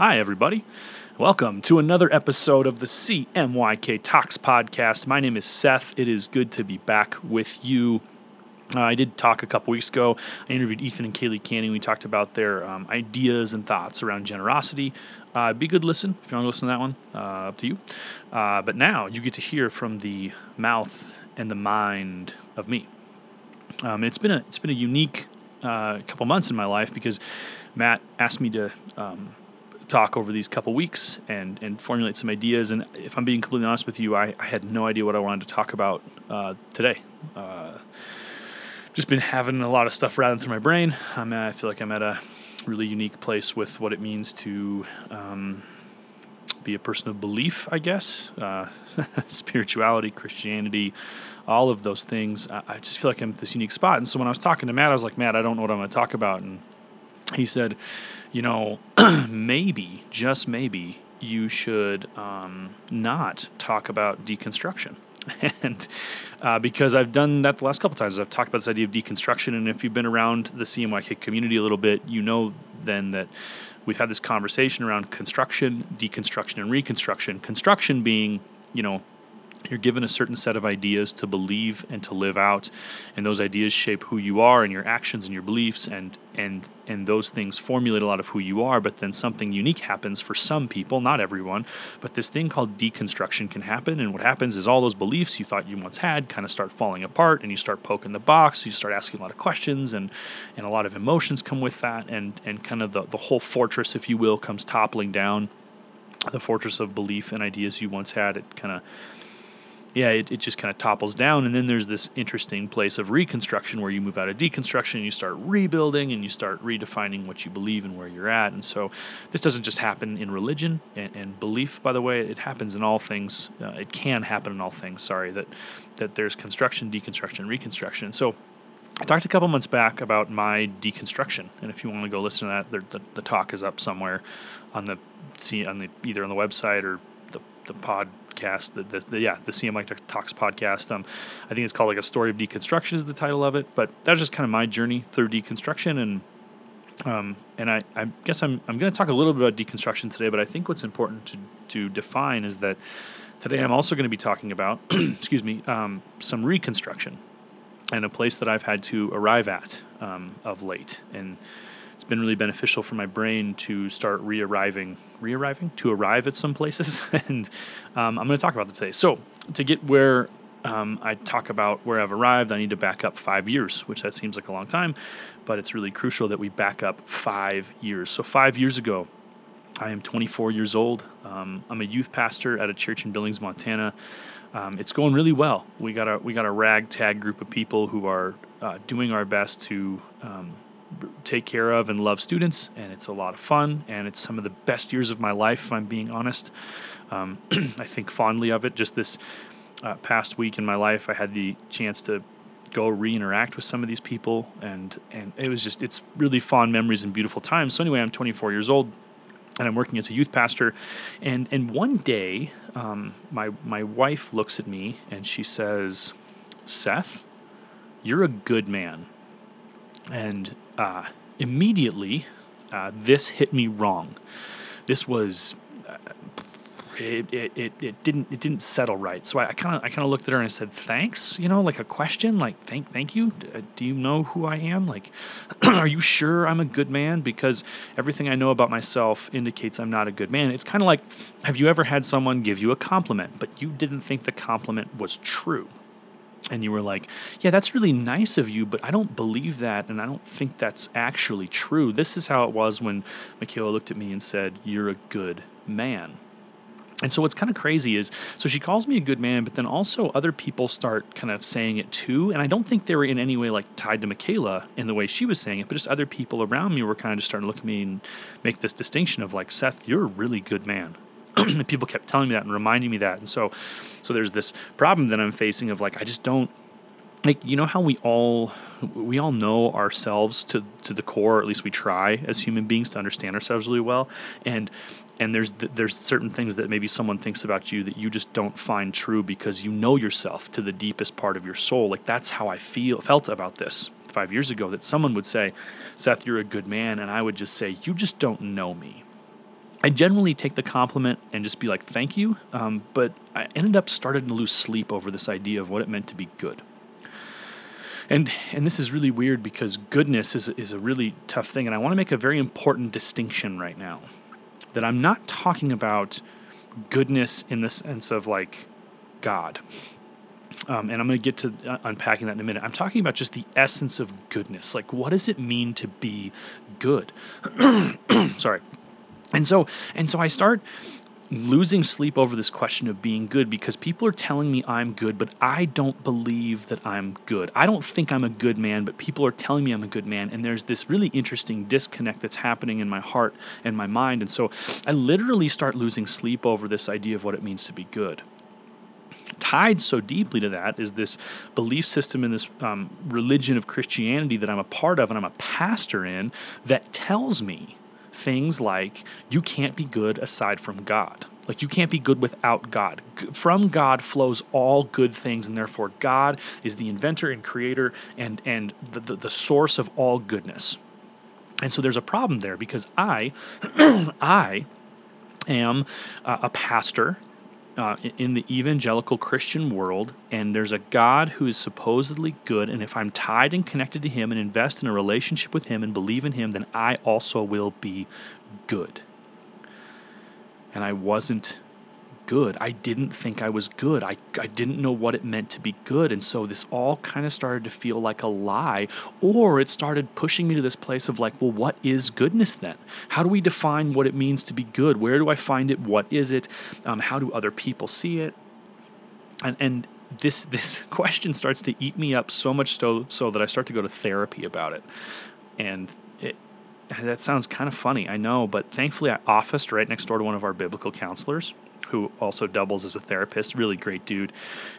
Hi, everybody. Welcome to another episode of the CMYK Talks podcast. My name is Seth. It is good to be back with you. Uh, I did talk a couple weeks ago. I interviewed Ethan and Kaylee Canning. We talked about their um, ideas and thoughts around generosity. Uh, be good listen if you want to listen to that one. Uh, up to you. Uh, but now you get to hear from the mouth and the mind of me. Um, it's been a it's been a unique uh, couple months in my life because Matt asked me to um, talk over these couple weeks and and formulate some ideas. And if I'm being completely honest with you, I, I had no idea what I wanted to talk about uh, today. Uh, just been having a lot of stuff rattling through my brain. I'm at, I feel like I'm at a really unique place with what it means to um, be a person of belief, I guess, uh, spirituality, Christianity, all of those things. I, I, just feel like I'm at this unique spot. And so when I was talking to Matt, I was like, Matt, I don't know what I'm going to talk about. And he said, you know, maybe, just maybe, you should um, not talk about deconstruction. and uh, because I've done that the last couple times, I've talked about this idea of deconstruction. And if you've been around the CMYK community a little bit, you know then that we've had this conversation around construction, deconstruction, and reconstruction. Construction being, you know, you're given a certain set of ideas to believe and to live out and those ideas shape who you are and your actions and your beliefs and and and those things formulate a lot of who you are but then something unique happens for some people not everyone but this thing called deconstruction can happen and what happens is all those beliefs you thought you once had kind of start falling apart and you start poking the box you start asking a lot of questions and and a lot of emotions come with that and and kind of the, the whole fortress if you will comes toppling down. The fortress of belief and ideas you once had it kind of yeah, it, it just kind of topples down. And then there's this interesting place of reconstruction where you move out of deconstruction and you start rebuilding and you start redefining what you believe and where you're at. And so this doesn't just happen in religion and, and belief, by the way, it happens in all things. Uh, it can happen in all things, sorry, that, that there's construction, deconstruction, reconstruction. So I talked a couple months back about my deconstruction. And if you want to go listen to that, the, the, the talk is up somewhere on the, see on the either on the website or the, the pod podcast. The, the, the, yeah, the CMYK Talks podcast. Um, I think it's called like a story of deconstruction is the title of it. But that's just kind of my journey through deconstruction, and um, and I, I guess I'm I'm going to talk a little bit about deconstruction today. But I think what's important to to define is that today I'm also going to be talking about, excuse me, um, some reconstruction, and a place that I've had to arrive at um, of late, and it's been really beneficial for my brain to start re-arriving, re-arriving to arrive at some places, and um, I'm going to talk about that today. So to get where um, I talk about where I've arrived, I need to back up five years, which that seems like a long time, but it's really crucial that we back up five years. So five years ago, I am 24 years old. Um, I'm a youth pastor at a church in Billings, Montana. Um, it's going really well. We got a we got a ragtag group of people who are uh, doing our best to um, take care of and love students, and it's a lot of fun, and it's some of the best years of my life, if I'm being honest. Um, I think fondly of it. Just this uh, past week in my life, I had the chance to go re-interact with some of these people, and and it was just it's really fond memories and beautiful times. So anyway, I'm 24 years old, and I'm working as a youth pastor, and and one day, um, my my wife looks at me and she says, "Seth, you're a good man." And uh, immediately, uh, this hit me wrong. This was. Uh, it, it, it, it didn't it didn't settle right. So I kind of I kind of looked at her and I said thanks, you know, like a question, like thank thank you. Uh, do you know who I am? Like, are you sure I'm a good man? Because everything I know about myself indicates I'm not a good man. It's kind of like, have you ever had someone give you a compliment, but you didn't think the compliment was true? And you were like, Yeah, that's really nice of you, but I don't believe that, and I don't think that's actually true. This is how it was when Michaela looked at me and said, You're a good man. And so what's kind of crazy is so she calls me a good man, but then also other people start kind of saying it too. And I don't think they were in any way like tied to Michaela in the way she was saying it, but just other people around me were kind of just starting to look at me and make this distinction of like, Seth, you're a really good man. and people kept telling me that and reminding me that. And so, so there's this problem that I'm facing of like I just don't like you know how we all we all know ourselves to to the core, or at least we try as human beings to understand ourselves really well, and and there's there's certain things that maybe someone thinks about you that you just don't find true because you know yourself to the deepest part of your soul. Like that's how I feel felt about this five years ago. That someone would say, "Seth, you're a good man," and I would just say, "You just don't know me." I generally take the compliment and just be like, thank you. Um, but I ended up starting to lose sleep over this idea of what it meant to be good. And, and this is really weird because goodness is, is a really tough thing. And I want to make a very important distinction right now that I'm not talking about goodness in the sense of like God. Um, and I'm going to get to uh, unpacking that in a minute. I'm talking about just the essence of goodness. Like, what does it mean to be good? Sorry. And so, and so I start losing sleep over this question of being good because people are telling me I'm good, but I don't believe that I'm good. I don't think I'm a good man, but people are telling me I'm a good man. And there's this really interesting disconnect that's happening in my heart and my mind. And so I literally start losing sleep over this idea of what it means to be good tied so deeply to that is this belief system in this um, religion of Christianity that I'm a part of and I'm a pastor in that tells me things like you can't be good aside from God. Like you can't be good without God. From God flows all good things, and therefore God is the inventor and creator and and the, the, the source of all goodness. And so there's a problem there because I I am a pastor uh, in the evangelical Christian world, and there's a God who is supposedly good, and if I'm tied and connected to Him and invest in a relationship with Him and believe in Him, then I also will be good. And I wasn't good. I didn't think I was good. I, I didn't know what it meant to be good. And so this all kind of started to feel like a lie, or it started pushing me to this place of like, well, what is goodness then? How do we define what it means to be good? Where do I find it? What is it? Um, how do other people see it? And, and this this question starts to eat me up so much so so that I start to go to therapy about it. And it, that sounds kind of funny, I know, but thankfully I officed right next door to one of our biblical counselors who also doubles as a therapist, really great dude.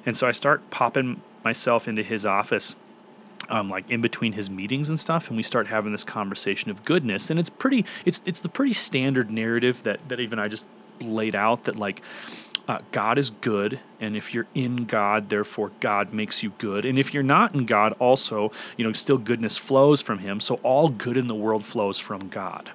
And so I start popping myself into his office. Um, like in between his meetings and stuff, and we start having this conversation of goodness, and it's pretty, it's it's the pretty standard narrative that that even I just laid out that like uh, God is good, and if you're in God, therefore God makes you good. And if you're not in God, also, you know, still goodness flows from Him. So all good in the world flows from God.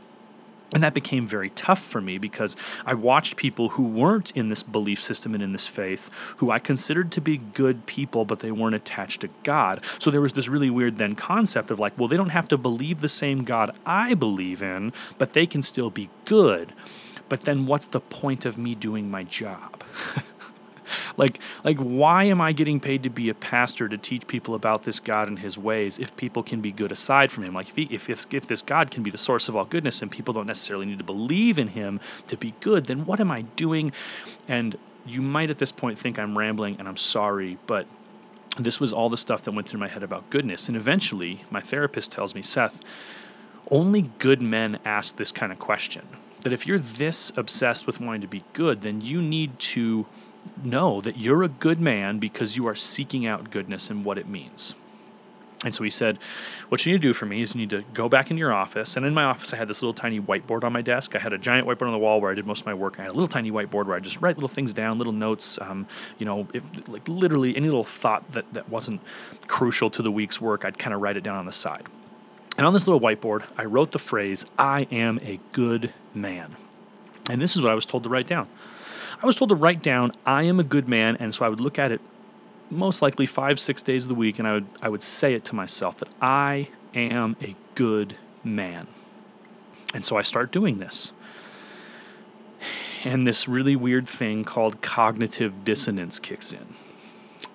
And that became very tough for me because I watched people who weren't in this belief system and in this faith, who I considered to be good people, but they weren't attached to God. So there was this really weird then concept of like, well, they don't have to believe the same God I believe in, but they can still be good. But then what's the point of me doing my job? like like why am I getting paid to be a pastor to teach people about this God and his ways if people can be good aside from him? Like if, he, if, if if this God can be the source of all goodness and people don't necessarily need to believe in him to be good then what am I doing? And you might at this point think I'm rambling and I'm sorry but this was all the stuff that went through my head about goodness. And eventually my therapist tells me Seth only good men ask this kind of question. That if you're this obsessed with wanting to be good then you need to know that you're a good man because you are seeking out goodness and what it means. And so he said, What you need to do for me is you need to go back into your office. And in my office, I had this little tiny whiteboard on my desk. I had a giant whiteboard on the wall where I did most of my work. I had a little tiny whiteboard where I just write little things down, little notes, um, you know, if, like literally any little thought that, that wasn't crucial to the week's work, I'd kind of write it down on the side. And on this little whiteboard, I wrote the phrase, I am a good man. And this is what I was told to write down. I was told to write down, I am a good man. And so I would look at it most likely five, six days of the week, and I would, I would say it to myself that I am a good man. And so I start doing this. And this really weird thing called cognitive dissonance kicks in,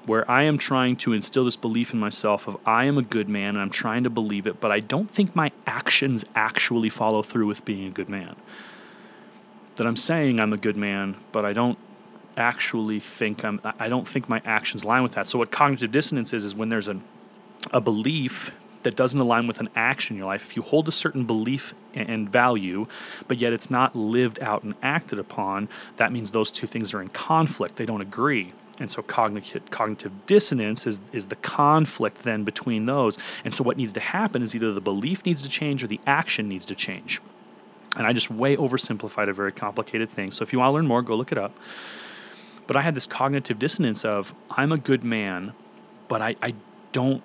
where I am trying to instill this belief in myself of I am a good man and I'm trying to believe it, but I don't think my actions actually follow through with being a good man that I'm saying I'm a good man, but I don't actually think I'm I don't think my actions align with that. So what cognitive dissonance is is when there's a a belief that doesn't align with an action in your life. If you hold a certain belief and value, but yet it's not lived out and acted upon, that means those two things are in conflict. They don't agree. And so cognitive, cognitive dissonance is, is the conflict then between those. And so what needs to happen is either the belief needs to change or the action needs to change. And I just way oversimplified a very complicated thing. So if you want to learn more, go look it up. But I had this cognitive dissonance of I'm a good man, but I, I don't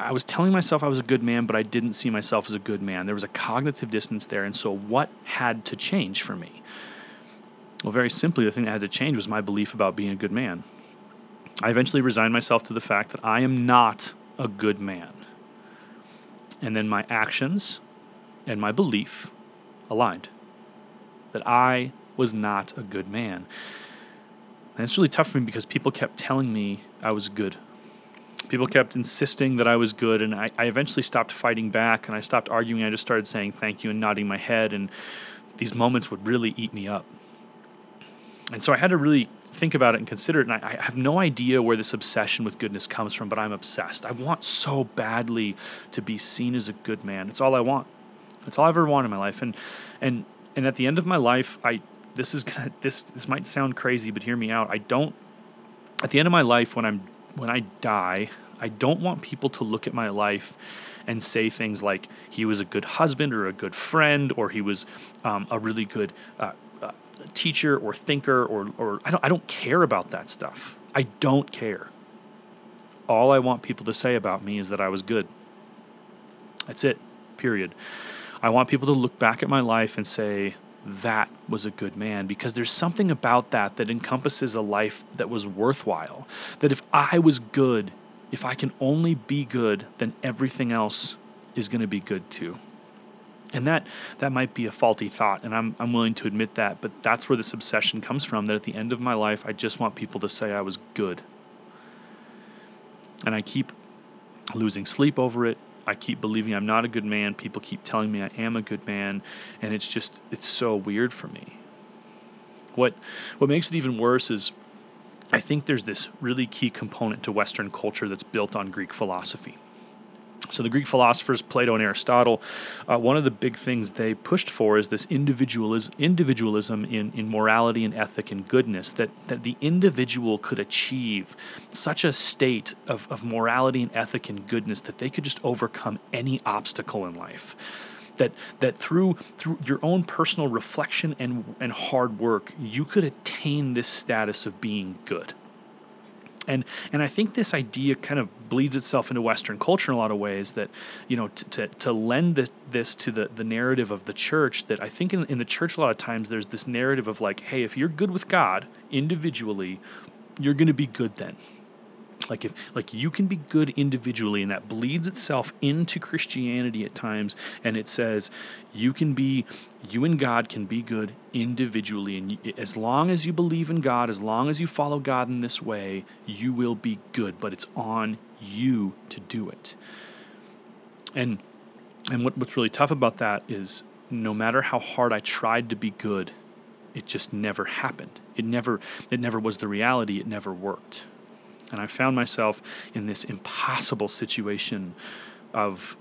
I was telling myself I was a good man, but I didn't see myself as a good man. There was a cognitive dissonance there. And so, what had to change for me? Well, very simply, the thing that had to change was my belief about being a good man. I eventually resigned myself to the fact that I am not a good man. And then my actions and my belief aligned that I was not a good man. And it's really tough for me because people kept telling me I was good. People kept insisting that I was good, and I, I eventually stopped fighting back and I stopped arguing. I just started saying thank you and nodding my head, and these moments would really eat me up. And so I had to really think about it and consider it. And I, I, have no idea where this obsession with goodness comes from, but I'm obsessed. I want so badly to be seen as a good man. It's all I want. That's all I've ever wanted in my life. And and and at the end of my life, I this is gonna this this might sound crazy, but hear me out. I don't at the end of my life when I'm when I die, I don't want people to look at my life and say things like he was a good husband or a good friend or he was um, a really good uh, uh, teacher or thinker or or I don't I don't care about that stuff. I don't care. All I want people to say about me is that I was good. That's it. Period. I want people to look back at my life and say, that was a good man because there's something about that that encompasses a life that was worthwhile. That if I was good, if I can only be good, then everything else is going to be good too. And that that might be a faulty thought, and I'm I'm willing to admit that, but that's where this obsession comes from. That at the end of my life, I just want people to say I was good. And I keep losing sleep over it. I keep believing I'm not a good man. People keep telling me I am a good man, and it's just it's so weird for me. What what makes it even worse is I think there's this really key component to Western culture that's built on Greek philosophy. So, the Greek philosophers, Plato and Aristotle, uh, one of the big things they pushed for is this individualism, individualism in, in morality and ethic and goodness, that, that the individual could achieve such a state of, of morality and ethic and goodness that they could just overcome any obstacle in life. That, that through through your own personal reflection and, and hard work, you could attain this status of being good. And and I think this idea kind of bleeds itself into Western culture in a lot of ways. That you know to to, to lend this, this to the the narrative of the church. That I think in, in the church a lot of times there's this narrative of like, hey, if you're good with God individually, you're going to be good then like if like you can be good individually and that bleeds itself into christianity at times and it says you can be you and god can be good individually and as long as you believe in god as long as you follow god in this way you will be good but it's on you to do it. And and what, what's really tough about that is no matter how hard i tried to be good it just never happened. It never it never was the reality. It never worked and I found myself in this impossible situation of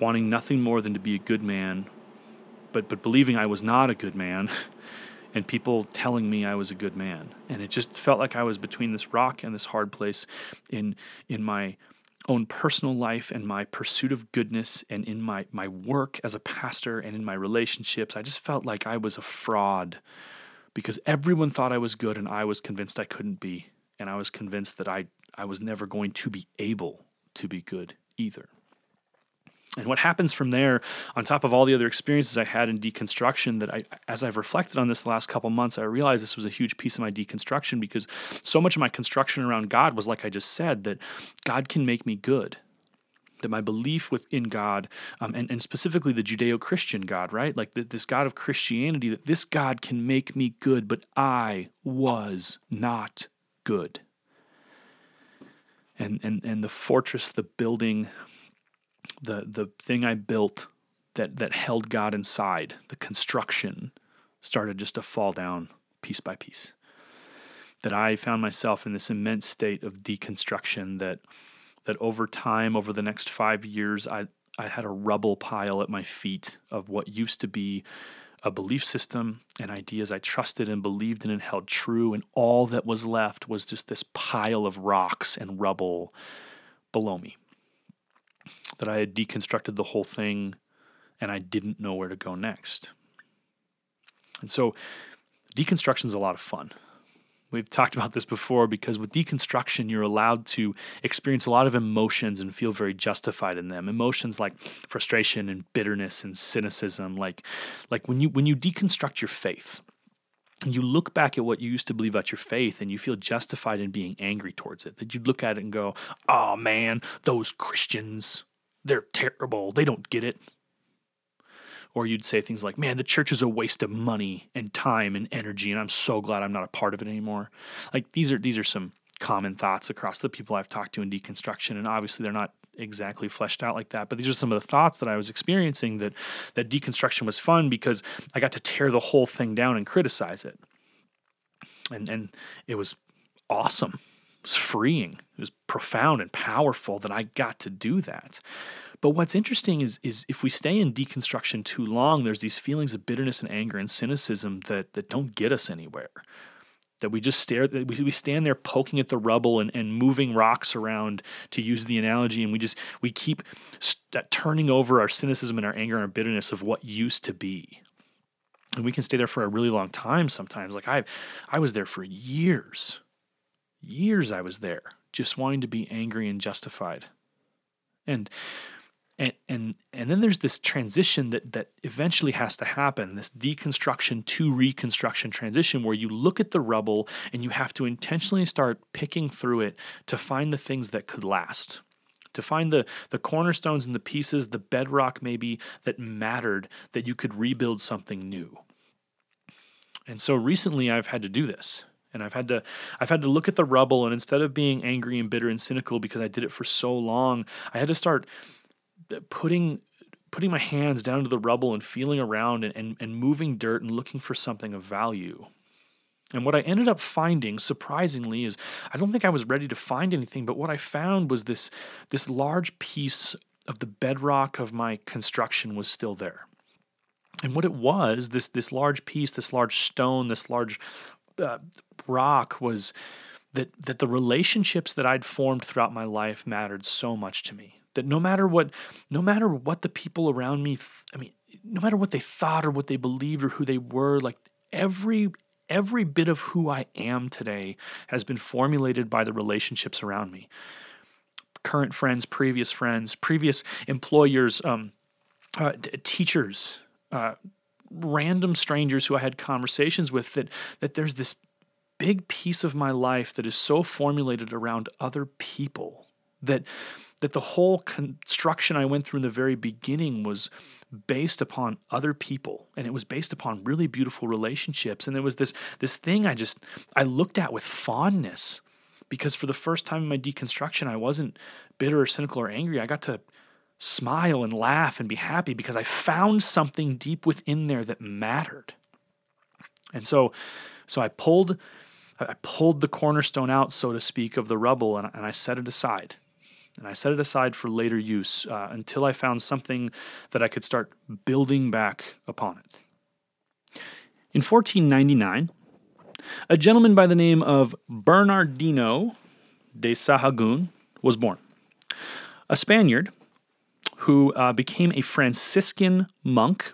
wanting nothing more than to be a good man, but, but believing I was not a good man, and people telling me I was a good man. And it just felt like I was between this rock and this hard place in, in my own personal life and my pursuit of goodness and in my, my work as a pastor and in my relationships. I just felt like I was a fraud because everyone thought I was good and I was convinced I couldn't be and I was convinced that I, I was never going to be able to be good either. And what happens from there, on top of all the other experiences I had in deconstruction, that I, as I've reflected on this the last couple months, I realized this was a huge piece of my deconstruction because so much of my construction around God was like I just said, that God can make me good. That my belief within God, um, and, and specifically the Judeo Christian God, right? Like the, this God of Christianity, that this God can make me good, but I was not good. And, and, and the fortress, the building, the, the thing I built that, that held God inside, the construction, started just to fall down piece by piece. That I found myself in this immense state of deconstruction that that over time, over the next five years, I, I had a rubble pile at my feet of what used to be a belief system and ideas I trusted and believed in and held true, and all that was left was just this pile of rocks and rubble below me. That I had deconstructed the whole thing and I didn't know where to go next. And so, deconstruction is a lot of fun. We've talked about this before because with deconstruction, you're allowed to experience a lot of emotions and feel very justified in them. Emotions like frustration and bitterness and cynicism, like like when you when you deconstruct your faith, you look back at what you used to believe about your faith and you feel justified in being angry towards it. That you'd look at it and go, "Oh man, those Christians, they're terrible. They don't get it." Or you'd say things like, man, the church is a waste of money and time and energy, and I'm so glad I'm not a part of it anymore. Like these are these are some common thoughts across the people I've talked to in deconstruction, and obviously they're not exactly fleshed out like that. But these are some of the thoughts that I was experiencing that that deconstruction was fun because I got to tear the whole thing down and criticize it. And and it was awesome. Was freeing. It was profound and powerful that I got to do that. But what's interesting is is if we stay in deconstruction too long, there's these feelings of bitterness and anger and cynicism that that don't get us anywhere. That we just stare, we, we stand there poking at the rubble and, and moving rocks around, to use the analogy, and we just we keep st- turning over our cynicism and our anger and our bitterness of what used to be, and we can stay there for a really long time sometimes. Like I, I was there for years, years. I was there, just wanting to be angry and justified, and and and and then there's this transition that that eventually has to happen this deconstruction to reconstruction transition where you look at the rubble and you have to intentionally start picking through it to find the things that could last to find the the cornerstones and the pieces the bedrock maybe that mattered that you could rebuild something new and so recently I've had to do this and I've had to I've had to look at the rubble and instead of being angry and bitter and cynical because I did it for so long I had to start putting putting my hands down to the rubble and feeling around and, and, and moving dirt and looking for something of value. And what I ended up finding, surprisingly, is I don't think I was ready to find anything, but what I found was this, this large piece of the bedrock of my construction was still there. And what it was, this, this large piece, this large stone, this large uh, rock was that, that the relationships that I'd formed throughout my life mattered so much to me. That no matter what no matter what the people around me i mean no matter what they thought or what they believed or who they were like every every bit of who i am today has been formulated by the relationships around me. Current friends previous friends previous employers um, uh, teachers uh, random strangers who i had conversations with that that there's this big piece of my life that is so formulated around other people that that the whole construction I went through in the very beginning was based upon other people. And it was based upon really beautiful relationships. And there was this this thing I just I looked at with fondness because for the first time in my deconstruction I wasn't bitter or cynical or angry. I got to smile and laugh and be happy because I found something deep within there that mattered and so so I pulled I pulled the cornerstone out so to speak of the rubble and, and I set it aside and I set it aside for later use uh, until I found something that I could start building back upon it. In 1499, a gentleman by the name of Bernardino de Sahagún was born. A Spaniard who uh, became a Franciscan monk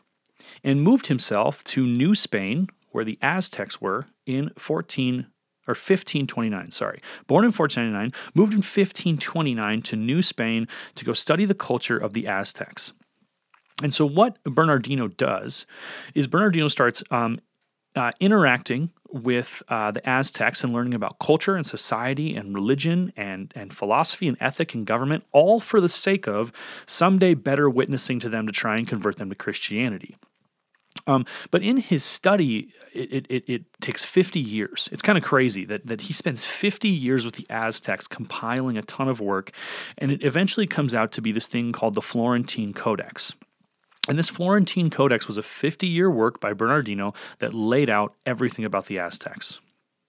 and moved himself to New Spain, where the Aztecs were, in 14 or 1529, sorry. Born in 1499, moved in 1529 to New Spain to go study the culture of the Aztecs. And so, what Bernardino does is Bernardino starts um, uh, interacting with uh, the Aztecs and learning about culture and society and religion and, and philosophy and ethic and government, all for the sake of someday better witnessing to them to try and convert them to Christianity. Um, but in his study, it, it, it takes 50 years. It's kind of crazy that, that he spends 50 years with the Aztecs compiling a ton of work, and it eventually comes out to be this thing called the Florentine Codex. And this Florentine Codex was a 50 year work by Bernardino that laid out everything about the Aztecs.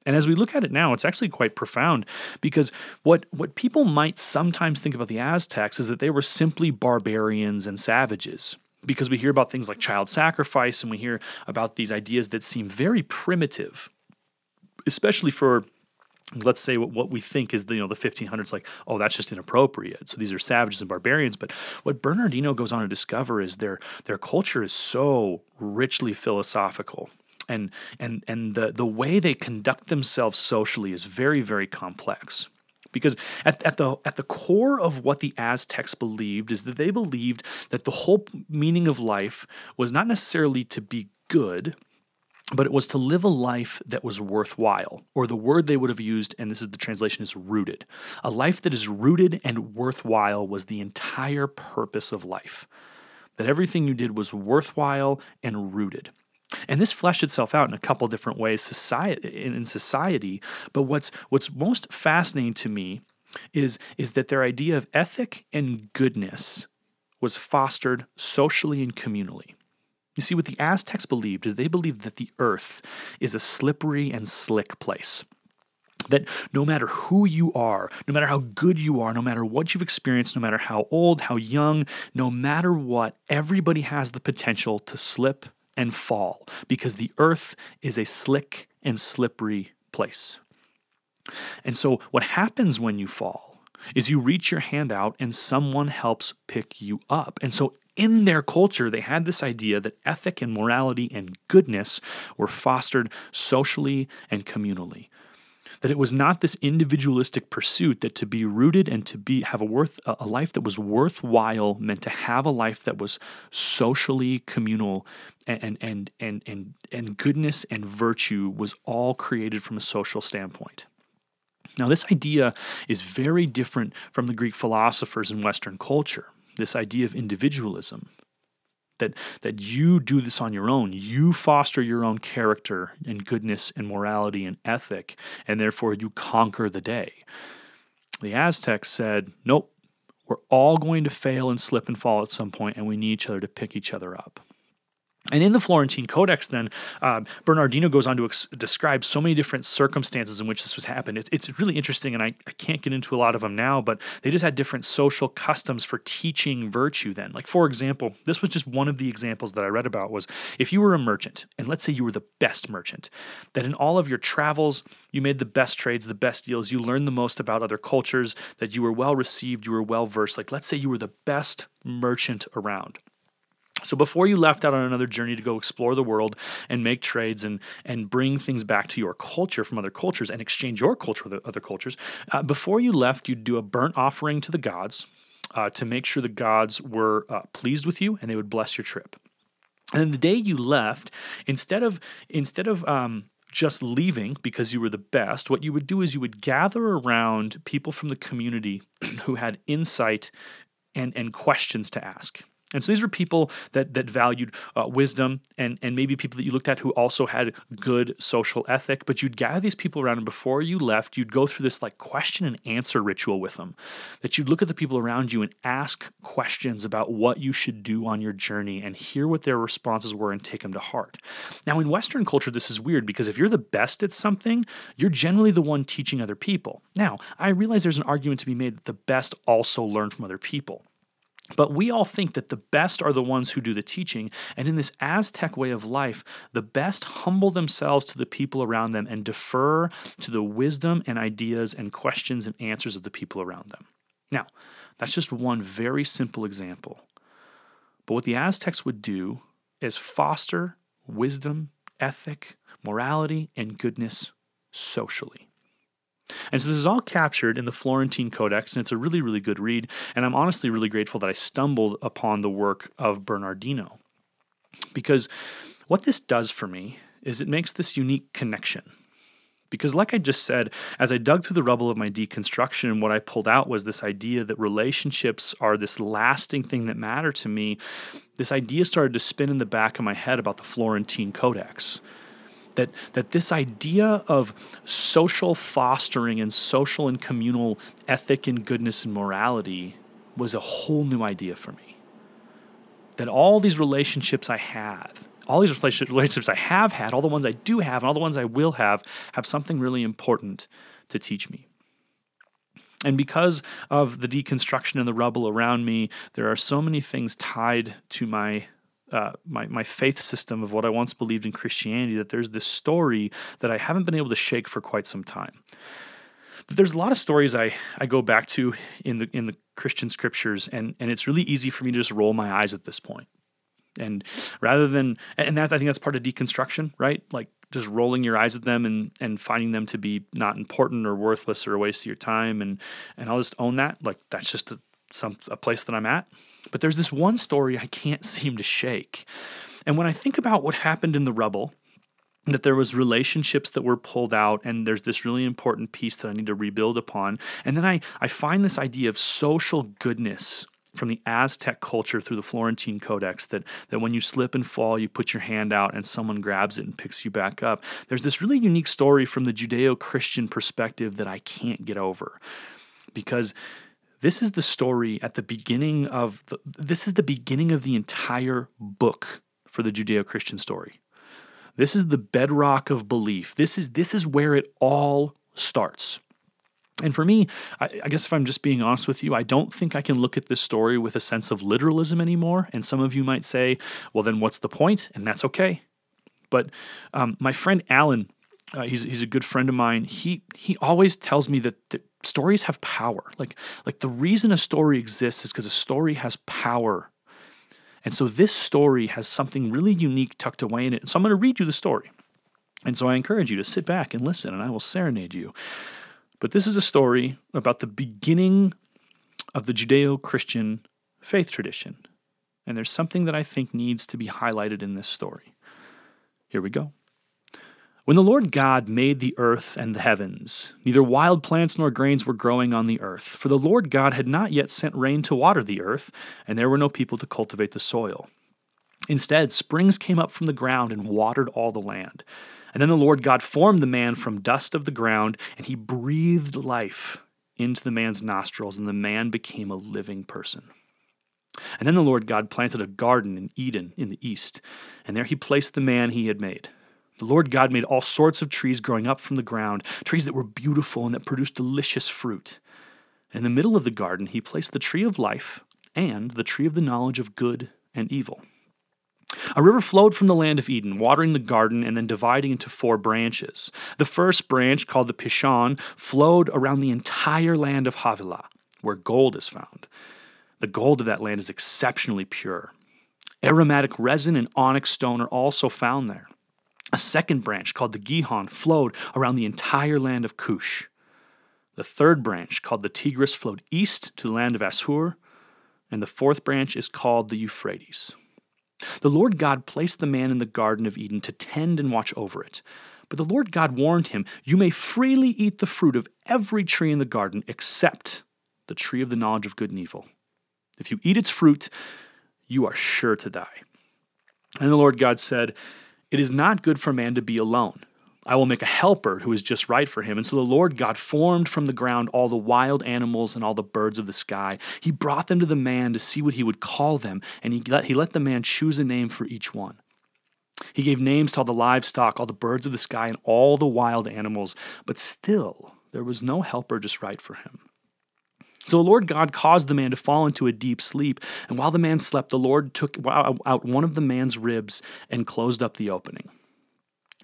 And as we look at it now, it's actually quite profound because what, what people might sometimes think about the Aztecs is that they were simply barbarians and savages because we hear about things like child sacrifice and we hear about these ideas that seem very primitive, especially for let's say what, what we think is the you know the 1500s like oh that's just inappropriate. So these are savages and barbarians. But what bernardino goes on to discover is their their culture is so richly philosophical. And and and the the way they conduct themselves socially is very very complex. Because at, at the at the core of what the Aztecs believed is that they believed that the whole meaning of life was not necessarily to be good but it was to live a life that was worthwhile, or the word they would have used, and this is the translation, is rooted. A life that is rooted and worthwhile was the entire purpose of life. That everything you did was worthwhile and rooted. And this fleshed itself out in a couple different ways society, in society. But what's, what's most fascinating to me is, is that their idea of ethic and goodness was fostered socially and communally. You see, what the Aztecs believed is they believed that the earth is a slippery and slick place. That no matter who you are, no matter how good you are, no matter what you've experienced, no matter how old, how young, no matter what, everybody has the potential to slip and fall because the earth is a slick and slippery place. And so, what happens when you fall is you reach your hand out and someone helps pick you up. And so, in their culture, they had this idea that ethic and morality and goodness were fostered socially and communally. That it was not this individualistic pursuit that to be rooted and to be have a worth a life that was worthwhile meant to have a life that was socially communal and and and and and goodness and virtue was all created from a social standpoint. Now, this idea is very different from the Greek philosophers in Western culture this idea of individualism that that you do this on your own. You foster your own character and goodness and morality and ethic and therefore you conquer the day. The aztecs said nope we're all going to fail and slip and fall at some point and we need each other to pick each other up and in the Florentine Codex, then, uh, Bernardino goes on to ex- describe so many different circumstances in which this was happened. It's, it's really interesting, and I, I can't get into a lot of them now, but they just had different social customs for teaching virtue then. Like, for example, this was just one of the examples that I read about was if you were a merchant, and let's say you were the best merchant, that in all of your travels, you made the best trades, the best deals, you learned the most about other cultures, that you were well received, you were well versed. Like, let's say you were the best merchant around. So before you left out on another journey to go explore the world and make trades and and bring things back to your culture from other cultures and exchange your culture with other cultures, uh, before you left, you'd do a burnt offering to the gods uh, to make sure the gods were uh, pleased with you and they would bless your trip. And then the day you left, instead of instead of um, just leaving because you were the best, what you would do is you would gather around people from the community who had insight and, and questions to ask. And so these were people that that valued uh, wisdom and and maybe people that you looked at who also had good social ethic. But you'd gather these people around, and before you left, you'd go through this like question and answer ritual with them. That you'd look at the people around you and ask questions about what you should do on your journey and hear what their responses were and take them to heart. Now, in Western culture, this is weird because if you're the best at something, you're generally the one teaching other people. Now, I realize there's an argument to be made that the best also learn from other people. But we all think that the best are the ones who do the teaching. And in this Aztec way of life, the best humble themselves to the people around them and defer to the wisdom and ideas and questions and answers of the people around them. Now, that's just one very simple example. But what the Aztecs would do is foster wisdom, ethic, morality, and goodness socially. And so this is all captured in the Florentine Codex, and it's a really, really good read. And I'm honestly really grateful that I stumbled upon the work of Bernardino. Because what this does for me is it makes this unique connection. Because, like I just said, as I dug through the rubble of my deconstruction, what I pulled out was this idea that relationships are this lasting thing that matter to me. This idea started to spin in the back of my head about the Florentine Codex that that this idea of social fostering and social and communal ethic and goodness and morality was a whole new idea for me. That all these relationships I have, all these relationships I have had, all the ones I do have, and all the ones I will have, have something really important to teach me. And because of the deconstruction and the rubble around me, there are so many things tied to my uh, my, my faith system of what I once believed in Christianity that there's this story that I haven't been able to shake for quite some time. There's a lot of stories I, I go back to in the in the Christian scriptures, and, and it's really easy for me to just roll my eyes at this point. And rather than, and that I think that's part of deconstruction, right? Like just rolling your eyes at them and and finding them to be not important or worthless or a waste of your time and and I'll just own that like that's just a, some a place that I'm at but there's this one story I can't seem to shake and when I think about what happened in the rubble that there was relationships that were pulled out and there's this really important piece that I need to rebuild upon and then I I find this idea of social goodness from the Aztec culture through the Florentine Codex that, that when you slip and fall, you put your hand out and someone grabs it and picks you back up. There's this really unique story from the Judeo Christian perspective that I can't get over because this is the story at the beginning of the, this is the beginning of the entire book for the Judeo-Christian story. This is the bedrock of belief. This is this is where it all starts. And for me, I, I, guess if I'm just being honest with you, I don't think I can look at this story with a sense of literalism anymore. And some of you might say, well, then what's the point? And that's okay. But um, my friend Alan, uh, he's, he's a good friend of mine. He, he always tells me that, that stories have power. Like, like the reason a story exists is because a story has power. And so this story has something really unique tucked away in it. So I'm going to read you the story. And so I encourage you to sit back and listen, and I will serenade you. But this is a story about the beginning of the Judeo Christian faith tradition. And there's something that I think needs to be highlighted in this story. Here we go. When the Lord God made the earth and the heavens, neither wild plants nor grains were growing on the earth, for the Lord God had not yet sent rain to water the earth, and there were no people to cultivate the soil. Instead, springs came up from the ground and watered all the land. And then the Lord God formed the man from dust of the ground, and he breathed life into the man's nostrils, and the man became a living person. And then the Lord God planted a garden in Eden in the east, and there he placed the man he had made. The Lord God made all sorts of trees growing up from the ground, trees that were beautiful and that produced delicious fruit. In the middle of the garden, he placed the tree of life and the tree of the knowledge of good and evil. A river flowed from the land of Eden, watering the garden and then dividing into four branches. The first branch, called the Pishon, flowed around the entire land of Havilah, where gold is found. The gold of that land is exceptionally pure. Aromatic resin and onyx stone are also found there. A second branch, called the Gihon, flowed around the entire land of Cush. The third branch, called the Tigris, flowed east to the land of Assur, And the fourth branch is called the Euphrates. The Lord God placed the man in the Garden of Eden to tend and watch over it. But the Lord God warned him, You may freely eat the fruit of every tree in the garden except the tree of the knowledge of good and evil. If you eat its fruit, you are sure to die. And the Lord God said, It is not good for man to be alone. I will make a helper who is just right for him. And so the Lord God formed from the ground all the wild animals and all the birds of the sky. He brought them to the man to see what he would call them, and he let, he let the man choose a name for each one. He gave names to all the livestock, all the birds of the sky, and all the wild animals, but still there was no helper just right for him. So the Lord God caused the man to fall into a deep sleep, and while the man slept, the Lord took out one of the man's ribs and closed up the opening.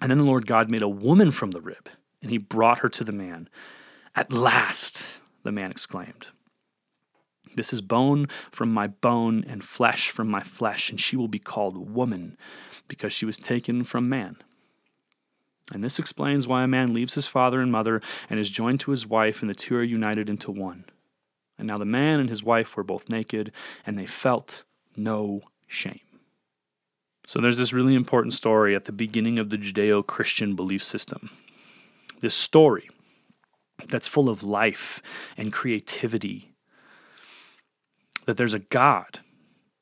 And then the Lord God made a woman from the rib, and he brought her to the man. At last, the man exclaimed, This is bone from my bone and flesh from my flesh, and she will be called woman, because she was taken from man. And this explains why a man leaves his father and mother and is joined to his wife, and the two are united into one. And now the man and his wife were both naked, and they felt no shame. So there's this really important story at the beginning of the Judeo Christian belief system. This story that's full of life and creativity. That there's a God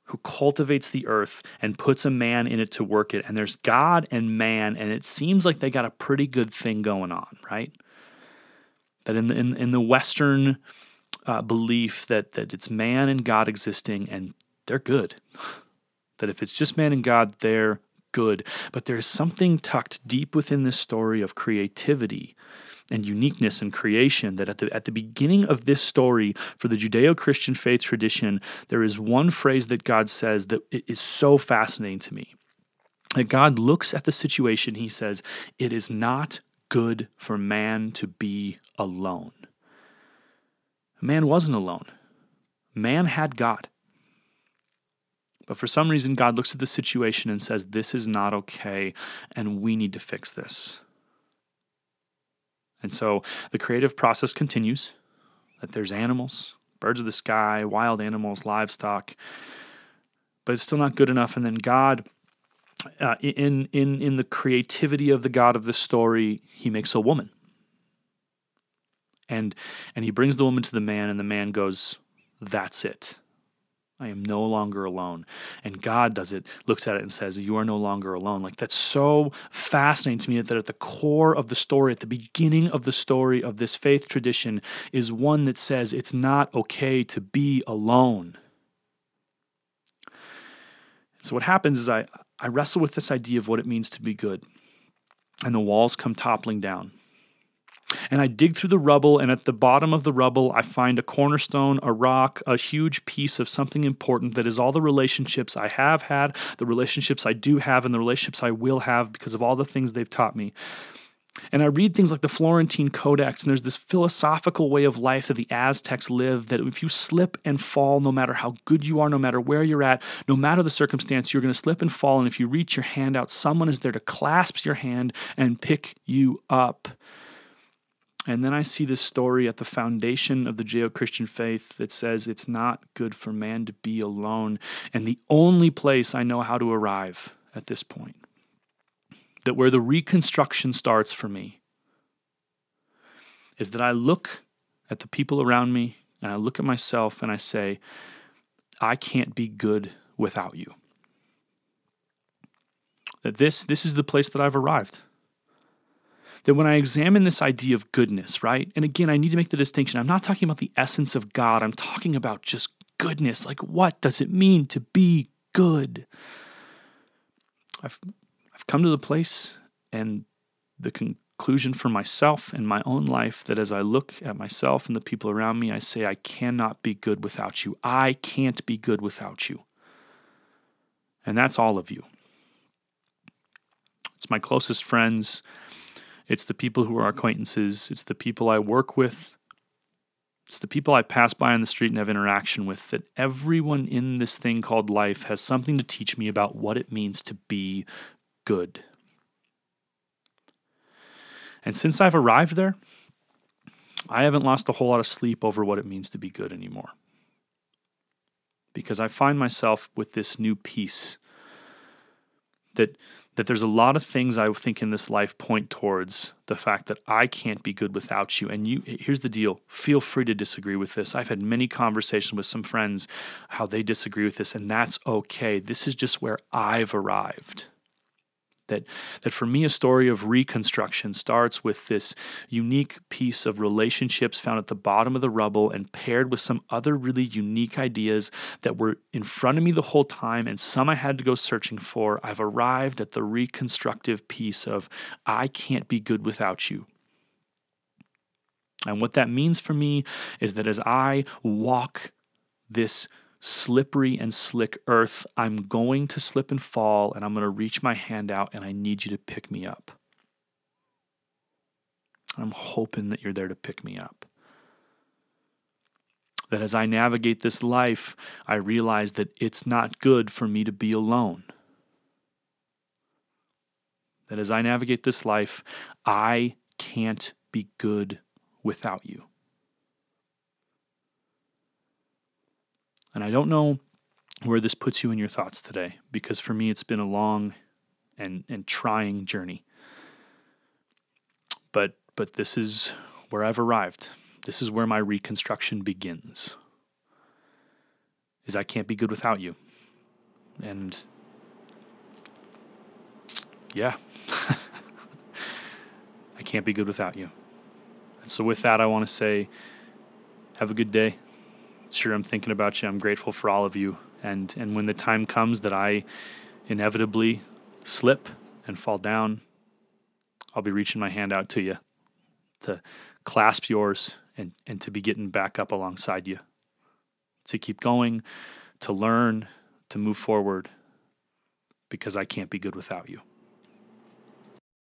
who cultivates the earth and puts a man in it to work it. And there's God and man, and it seems like they got a pretty good thing going on, right? That in the, in, in the Western uh, belief that, that it's man and God existing, and they're good. that if it's just man and God, they're good. But there's something tucked deep within this story of creativity and uniqueness and creation that at the at the beginning of this story for the Judeo-Christian faith tradition there is one phrase that God says that is so fascinating to me. That God looks at the situation he says it is not good for man to be alone. Man wasn't alone. Man had God. But for some reason, God looks at the situation and says, This is not okay, and we need to fix this. And so the creative process continues that there's animals, birds of the sky, wild animals, livestock, but it's still not good enough. And then God, uh, in, in, in the creativity of the God of the story, he makes a woman. And, and he brings the woman to the man, and the man goes, That's it. I am no longer alone. And God does it, looks at it and says, You are no longer alone. Like that's so fascinating to me that at the core of the story, at the beginning of the story of this faith tradition, is one that says it's not okay to be alone. So what happens is I, I wrestle with this idea of what it means to be good. And the walls come toppling down. And I dig through the rubble, and at the bottom of the rubble, I find a cornerstone, a rock, a huge piece of something important that is all the relationships I have had, the relationships I do have, and the relationships I will have because of all the things they've taught me. And I read things like the Florentine Codex, and there's this philosophical way of life that the Aztecs live that if you slip and fall, no matter how good you are, no matter where you're at, no matter the circumstance, you're going to slip and fall. And if you reach your hand out, someone is there to clasp your hand and pick you up. And then I see this story at the foundation of the Judeo Christian faith that says it's not good for man to be alone. And the only place I know how to arrive at this point, that where the reconstruction starts for me, is that I look at the people around me and I look at myself and I say, I can't be good without you. That this, this is the place that I've arrived that when I examine this idea of goodness, right? And again, I need to make the distinction. I'm not talking about the essence of God, I'm talking about just goodness. Like, what does it mean to be good? I've, I've come to the place and the conclusion for myself and my own life that as I look at myself and the people around me, I say, I cannot be good without you. I can't be good without you. And that's all of you. It's my closest friends. It's the people who are acquaintances. It's the people I work with. It's the people I pass by on the street and have interaction with. That everyone in this thing called life has something to teach me about what it means to be good. And since I've arrived there, I haven't lost a whole lot of sleep over what it means to be good anymore. Because I find myself with this new peace that that there's a lot of things I think in this life point towards the fact that I can't be good without you. And you here's the deal. Feel free to disagree with this. I've had many conversations with some friends how they disagree with this, and that's okay. This is just where I've arrived. That, that for me, a story of reconstruction starts with this unique piece of relationships found at the bottom of the rubble and paired with some other really unique ideas that were in front of me the whole time and some I had to go searching for. I've arrived at the reconstructive piece of I can't be good without you. And what that means for me is that as I walk this slippery and slick earth. I'm going to slip and fall, and I'm going to reach my hand out, and I need you to pick me up. I'm hoping that you're there to pick me up. That as I navigate this life, I realize that it's not good for me to be alone. That as I navigate this life, I can't be good without you. And I don't know where this puts you in your thoughts today, because for me, it's been a long and, and trying journey. But, but this is where I've arrived. This is where my reconstruction begins. Is I can't be good without you. And yeah, I can't be good without you. And so, with that, I want to say, have a good day sure I'm thinking about you. I'm grateful for all of you. And, and when the time comes that I inevitably slip and fall down, I'll be reaching my hand out to you to clasp yours and, and to be getting back up alongside you, to keep going, to learn, to move forward, because I can't be good without you.